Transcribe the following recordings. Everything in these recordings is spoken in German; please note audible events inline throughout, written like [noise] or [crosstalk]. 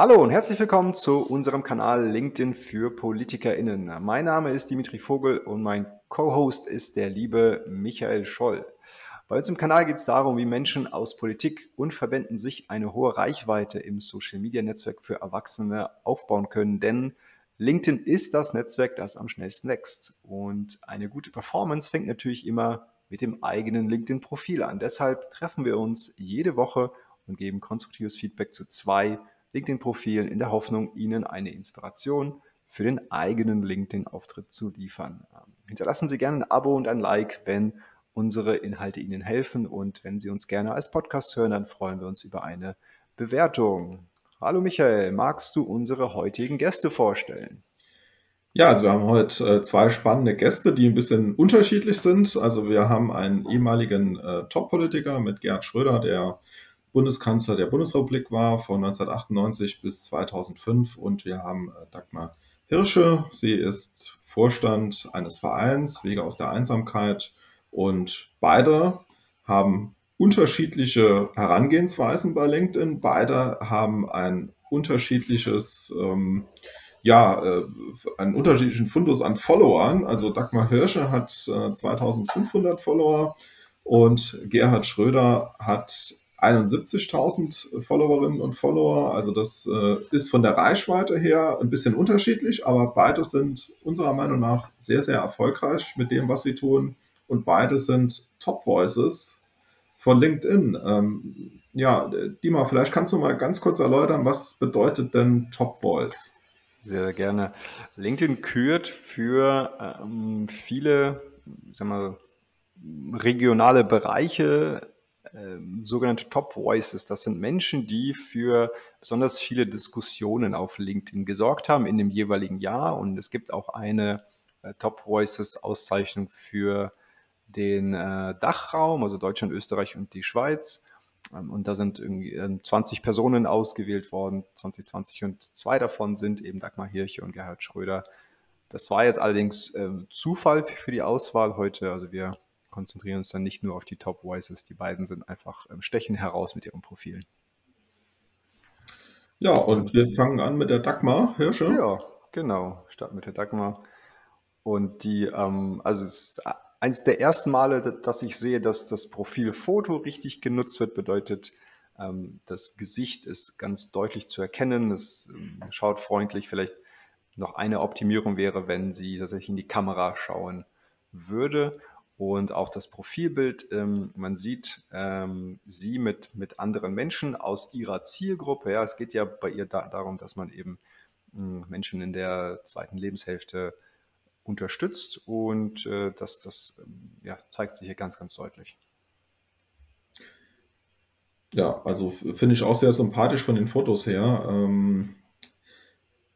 Hallo und herzlich willkommen zu unserem Kanal LinkedIn für PolitikerInnen. Mein Name ist Dimitri Vogel und mein Co-Host ist der liebe Michael Scholl. Bei uns im Kanal geht es darum, wie Menschen aus Politik und Verbänden sich eine hohe Reichweite im Social-Media-Netzwerk für Erwachsene aufbauen können, denn LinkedIn ist das Netzwerk, das am schnellsten wächst. Und eine gute Performance fängt natürlich immer mit dem eigenen LinkedIn-Profil an. Deshalb treffen wir uns jede Woche und geben konstruktives Feedback zu zwei LinkedIn-Profilen in der Hoffnung, Ihnen eine Inspiration für den eigenen LinkedIn-Auftritt zu liefern. Hinterlassen Sie gerne ein Abo und ein Like, wenn unsere Inhalte Ihnen helfen. Und wenn Sie uns gerne als Podcast hören, dann freuen wir uns über eine Bewertung. Hallo Michael, magst du unsere heutigen Gäste vorstellen? Ja, also wir haben heute äh, zwei spannende Gäste, die ein bisschen unterschiedlich sind. Also wir haben einen ehemaligen äh, Top-Politiker mit Gerhard Schröder, der Bundeskanzler der Bundesrepublik war von 1998 bis 2005 und wir haben äh, Dagmar Hirsche. Sie ist Vorstand eines Vereins Wege aus der Einsamkeit und beide haben unterschiedliche Herangehensweisen bei LinkedIn. Beide haben ein unterschiedliches, ähm, ja, äh, einen unterschiedlichen Fundus an Followern. Also Dagmar Hirsche hat äh, 2500 Follower und Gerhard Schröder hat 71.000 Followerinnen und Follower. Also das äh, ist von der Reichweite her ein bisschen unterschiedlich, aber beide sind unserer Meinung nach sehr, sehr erfolgreich mit dem, was sie tun und beide sind Top Voices von LinkedIn. Ähm, ja, Dima, vielleicht kannst du mal ganz kurz erläutern, was bedeutet denn Top Voice? Sehr gerne. LinkedIn kürt für ähm, viele sagen wir, regionale Bereiche ähm, sogenannte Top Voices. Das sind Menschen, die für besonders viele Diskussionen auf LinkedIn gesorgt haben in dem jeweiligen Jahr. Und es gibt auch eine äh, Top Voices Auszeichnung für den äh, Dachraum, also Deutschland, Österreich und die Schweiz. Ähm, und da sind irgendwie äh, 20 Personen ausgewählt worden, 2020, und zwei davon sind eben Dagmar Hirche und Gerhard Schröder. Das war jetzt allerdings äh, Zufall für die Auswahl heute. Also wir konzentrieren uns dann nicht nur auf die Top Voices. Die beiden sind einfach ähm, stechen heraus mit ihren Profilen. Ja, und wir fangen an mit der Dagmar Hirsche. Ja, genau. Starten mit der Dagmar. Und die, ähm, also es ist eins der ersten Male, dass ich sehe, dass das Profilfoto richtig genutzt wird, bedeutet, ähm, das Gesicht ist ganz deutlich zu erkennen. Es ähm, schaut freundlich. Vielleicht noch eine Optimierung wäre, wenn sie tatsächlich in die Kamera schauen würde. Und auch das Profilbild, ähm, man sieht sie mit, mit anderen Menschen aus ihrer Zielgruppe. Ja, es geht ja bei ihr da, darum, dass man eben hm, Menschen in der zweiten Lebenshälfte unterstützt und äh, das, das ähm, ja, zeigt sich hier ganz, ganz deutlich. Ja, also finde ich auch sehr sympathisch von den Fotos her. Ähm,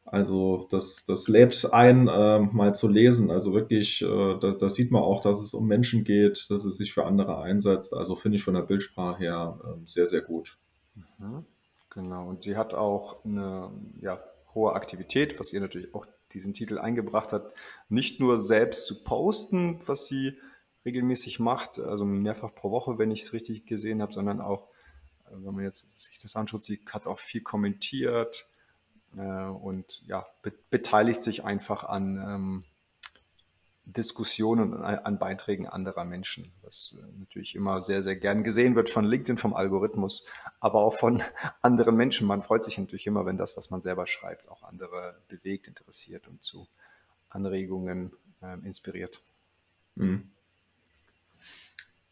also das, das lädt ein, äh, mal zu lesen. Also wirklich, äh, da, da, sieht man auch, dass es um Menschen geht, dass es sich für andere einsetzt. Also finde ich von der Bildsprache her äh, sehr, sehr gut. Mhm, genau, und sie hat auch eine ja, hohe Aktivität, was ihr natürlich auch diesen Titel eingebracht hat, nicht nur selbst zu posten, was sie regelmäßig macht, also mehrfach pro Woche, wenn ich es richtig gesehen habe, sondern auch, äh, wenn man jetzt sich das anschaut, sie hat auch viel kommentiert und ja, be beteiligt sich einfach an ähm, Diskussionen und an Beiträgen anderer Menschen, was äh, natürlich immer sehr, sehr gern gesehen wird von LinkedIn, vom Algorithmus, aber auch von [laughs] anderen Menschen. Man freut sich natürlich immer, wenn das, was man selber schreibt, auch andere bewegt, interessiert und zu Anregungen äh, inspiriert. Mhm.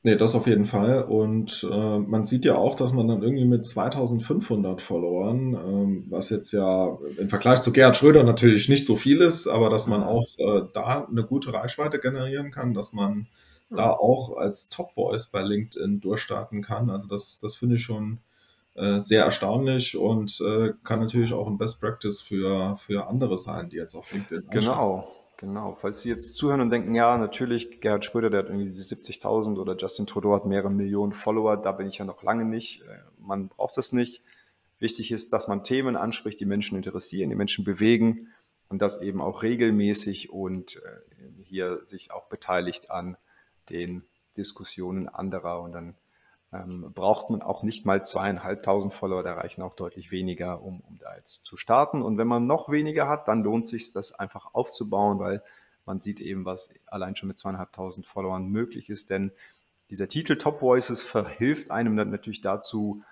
Nee, das auf jeden Fall. Und äh, man sieht ja auch, dass man dann irgendwie mit 2500 Followern, ähm, was jetzt ja im Vergleich zu Gerhard Schröder natürlich nicht so viel ist, aber dass man auch äh, da eine gute Reichweite generieren kann, dass man ja. da auch als Top Voice bei LinkedIn durchstarten kann. Also das, das finde ich schon äh, sehr erstaunlich und äh, kann natürlich auch ein Best Practice für, für andere sein, die jetzt auf LinkedIn Genau. Genau, falls Sie jetzt zuhören und denken, ja, natürlich, Gerhard Schröder, der hat irgendwie 70.000 oder Justin Trudeau hat mehrere Millionen Follower, da bin ich ja noch lange nicht. Äh, man braucht das nicht. Wichtig ist, dass man Themen anspricht, die Menschen interessieren, die Menschen bewegen und das eben auch regelmäßig und äh, hier sich auch beteiligt an den Diskussionen anderer und dann ähm, braucht man auch nicht mal zweieinhalbtausend Follower, da reichen auch deutlich weniger, um, um da jetzt zu starten. Und wenn man noch weniger hat, dann lohnt sich das einfach aufzubauen, weil man sieht eben, was allein schon mit zweieinhalbtausend Followern möglich ist, denn dieser Titel Top Voices verhilft einem dann natürlich dazu,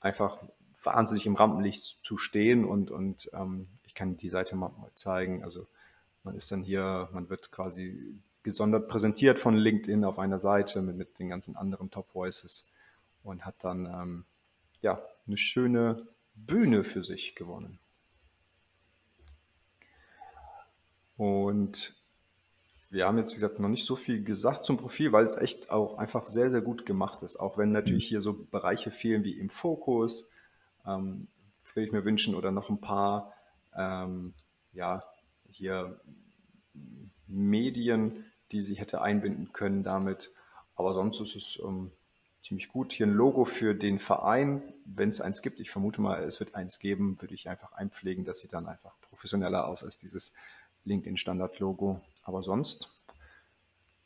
einfach wahnsinnig im Rampenlicht zu stehen und, und ähm, ich kann die Seite mal, zeigen. Also man ist dann hier, man wird quasi gesondert präsentiert von LinkedIn auf einer Seite mit, mit den ganzen anderen Top Voices und hat dann ähm, ja eine schöne Bühne für sich gewonnen. Und wir haben jetzt, wie gesagt, noch nicht so viel gesagt zum Profil, weil es echt auch einfach sehr, sehr gut gemacht ist. Auch wenn natürlich hier so Bereiche fehlen wie im Fokus, ähm, würde ich mir wünschen, oder noch ein paar, ähm, ja, hier Medien, die sie hätte einbinden können damit. Aber sonst ist es ähm, ziemlich gut. Hier ein Logo für den Verein, wenn es eins gibt. Ich vermute mal, es wird eins geben, würde ich einfach einpflegen. Das sieht dann einfach professioneller aus als dieses LinkedIn-Standard-Logo. Aber sonst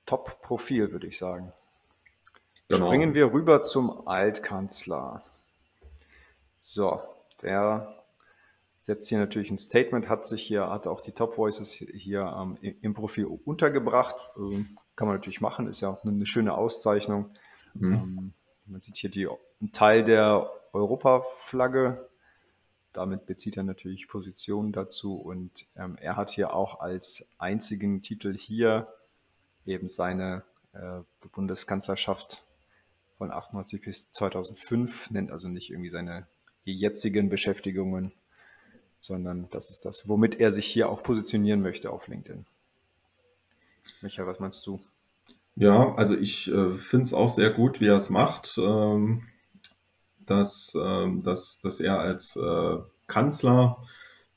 Top-Profil, würde ich sagen. Genau. Springen wir rüber zum Altkanzler. So, der setzt hier natürlich ein Statement, hat sich hier, hat auch die Top Voices hier ähm, im Profil untergebracht. Ähm, kann man natürlich machen, ist ja auch eine schöne Auszeichnung. Mhm. Ähm, man sieht hier die, einen Teil der Europaflagge damit bezieht er natürlich Position dazu und ähm, er hat hier auch als einzigen Titel hier eben seine äh, Bundeskanzlerschaft von 98 bis 2005, nennt also nicht irgendwie seine jetzigen Beschäftigungen, sondern das ist das, womit er sich hier auch positionieren möchte auf LinkedIn. Michael, was meinst du? Ja, also ich äh, finde es auch sehr gut, wie er es macht. Ähm, dass, äh, dass, dass er als äh, Kanzler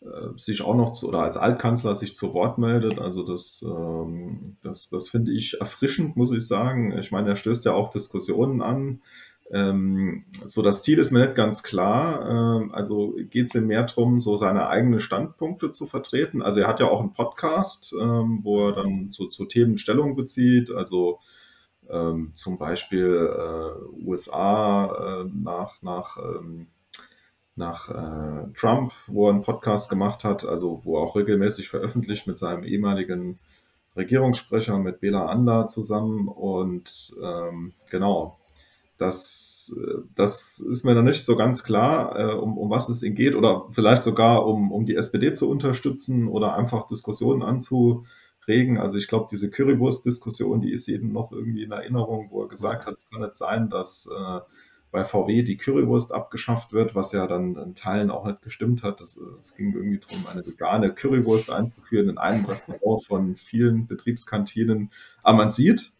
äh, sich auch noch zu, oder als Altkanzler sich zu Wort meldet. Also das, ähm, das, das finde ich erfrischend, muss ich sagen. Ich meine, er stößt ja auch Diskussionen an. Ähm, so, das Ziel ist mir nicht ganz klar. Ähm, also geht es ihm mehr darum, so seine eigenen Standpunkte zu vertreten. Also er hat ja auch einen Podcast, ähm, wo er dann zu, zu Themen Stellung bezieht. Also ähm, zum Beispiel äh, USA äh, nach, nach, ähm, nach äh, Trump, wo er einen Podcast gemacht hat, also wo er auch regelmäßig veröffentlicht mit seinem ehemaligen Regierungssprecher, mit Bela Anda zusammen. Und ähm, genau, das, das ist mir dann nicht so ganz klar, äh, um, um was es ihm geht, oder vielleicht sogar um, um die SPD zu unterstützen oder einfach Diskussionen anzu prägen. Also ich glaube, diese Currywurst-Diskussion, die ist jedem noch irgendwie in Erinnerung, wo er gesagt hat, es kann nicht sein, dass äh, bei VW die Currywurst abgeschafft wird, was ja dann in Teilen auch nicht gestimmt hat. Es ging irgendwie darum, eine vegane Currywurst einzuführen in einem Restaurant von vielen Betriebskantinen. Aber man sieht,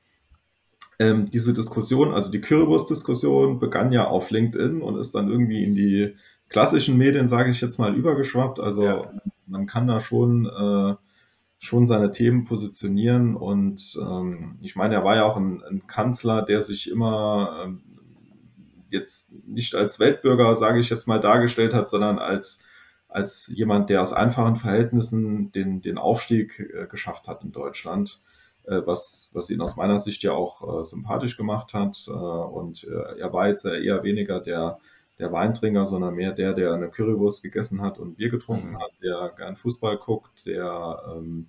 ähm, diese Diskussion, also die Currywurst-Diskussion begann ja auf LinkedIn und ist dann irgendwie in die klassischen Medien, sage ich jetzt mal, übergeschwappt. Also ja. man kann da schon äh, schon seine Themen positionieren. Und ähm, ich meine, er war ja auch ein, ein Kanzler, der sich immer ähm, jetzt nicht als Weltbürger, sage ich jetzt mal, dargestellt hat, sondern als, als jemand, der aus einfachen Verhältnissen den, den Aufstieg äh, geschafft hat in Deutschland. Äh, was, was ihn aus meiner Sicht ja auch äh, sympathisch gemacht hat. Äh, und er war jetzt eher weniger der, der Weintrinker, sondern mehr der, der eine Currywurst gegessen hat und Bier getrunken mhm. hat, der gern Fußball guckt, der, ähm,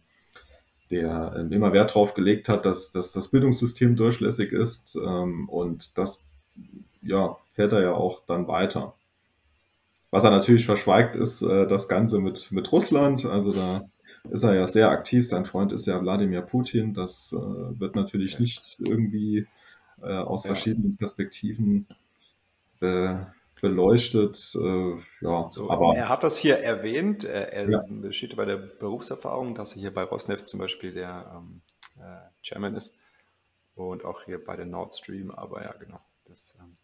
der ähm, immer Wert darauf gelegt hat, dass, dass das Bildungssystem durchlässig ist. Ähm, und das ja, fährt er ja auch dann weiter. Was er natürlich verschweigt, ist äh, das Ganze mit, mit Russland. Also da ist er ja sehr aktiv. Sein Freund ist ja Wladimir Putin. Das äh, wird natürlich nicht irgendwie äh, aus ja. verschiedenen Perspektiven äh, beleuchtet. Äh, ja, so, aber er hat das hier erwähnt. Er, er ja. steht bei der Berufserfahrung, dass er hier bei Rosneft zum Beispiel der ähm, äh, Chairman ist und auch hier bei der Nord Stream. Aber ja, genau. Das ähm,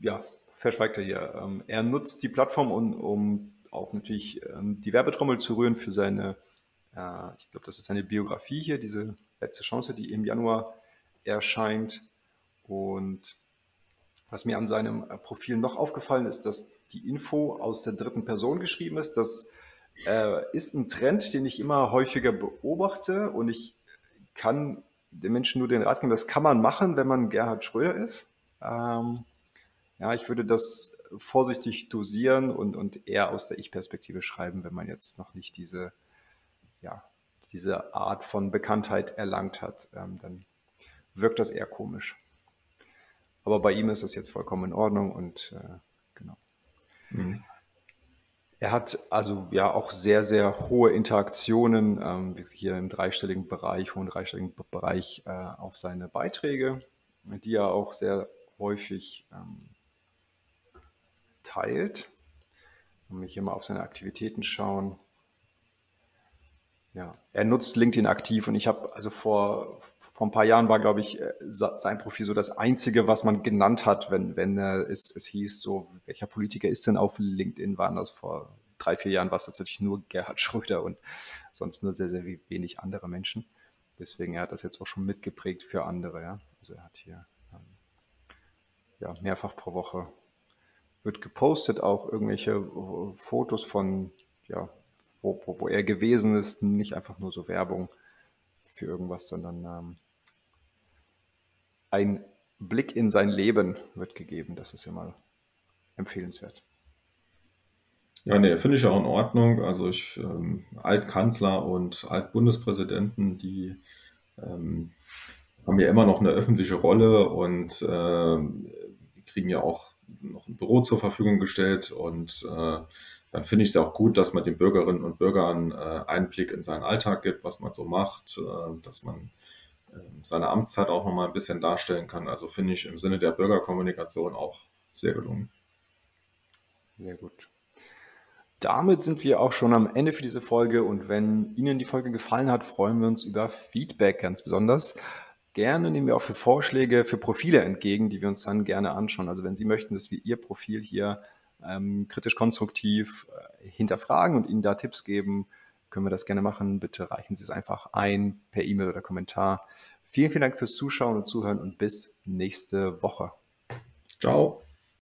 ja, verschweigt er hier. Ähm, er nutzt die Plattform, um, um auch natürlich ähm, die Werbetrommel zu rühren für seine, äh, ich glaube, das ist seine Biografie hier, diese letzte Chance, die im Januar erscheint. Und was mir an seinem äh, Profil noch aufgefallen ist, dass die Info aus der dritten Person geschrieben ist. Das äh, ist ein Trend, den ich immer häufiger beobachte und ich kann den Menschen nur den Rat geben, das kann man machen, wenn man Gerhard Schröder ist. Ähm, ja, ich würde das vorsichtig dosieren und, und eher aus der Ich-Perspektive schreiben, wenn man jetzt noch nicht diese, ja, diese Art von Bekanntheit erlangt hat, ähm, dann wirkt das eher komisch. Aber bei ihm ist das jetzt vollkommen in Ordnung und äh, genau. Mhm. Er hat also ja auch sehr, sehr hohe Interaktionen ähm, hier im dreistelligen Bereich, hohen dreistelligen Bereich äh, auf seine Beiträge, die er auch sehr häufig ähm, teilt. Wenn wir hier mal auf seine Aktivitäten schauen. Ja, er nutzt LinkedIn aktiv und ich habe, also vor, vor ein paar Jahren war, glaube ich, äh, sein Profil so das einzige, was man genannt hat, wenn, wenn es, es hieß, so, welcher Politiker ist denn auf LinkedIn, waren das vor drei, vier Jahren war es tatsächlich nur Gerhard [laughs] Schröder und sonst nur sehr, sehr wenig andere Menschen. Deswegen, er hat das jetzt auch schon mitgeprägt für andere, ja. Also er hat hier ähm, ja, mehrfach pro Woche wird gepostet, auch irgendwelche äh, Fotos von, ja, wo, wo, wo er gewesen ist, nicht einfach nur so Werbung für irgendwas, sondern ähm, ein Blick in sein Leben wird gegeben. Das ist ja mal empfehlenswert. Ja, nee, finde ich auch in Ordnung. Also ich, ähm, Altkanzler und Altbundespräsidenten, die ähm, haben ja immer noch eine öffentliche Rolle und äh, kriegen ja auch noch ein Büro zur Verfügung gestellt und äh, dann finde ich es auch gut, dass man den Bürgerinnen und Bürgern äh, Einblick in seinen Alltag gibt, was man so macht, äh, dass man äh, seine Amtszeit auch nochmal ein bisschen darstellen kann. Also finde ich im Sinne der Bürgerkommunikation auch sehr gelungen. Sehr gut. Damit sind wir auch schon am Ende für diese Folge und wenn Ihnen die Folge gefallen hat, freuen wir uns über Feedback ganz besonders. Gerne nehmen wir auch für Vorschläge für Profile entgegen, die wir uns dann gerne anschauen. Also wenn Sie möchten, dass wir Ihr Profil hier ähm, kritisch-konstruktiv äh, hinterfragen und Ihnen da Tipps geben, können wir das gerne machen. Bitte reichen Sie es einfach ein per E-Mail oder Kommentar. Vielen, vielen Dank fürs Zuschauen und Zuhören und bis nächste Woche. Ciao.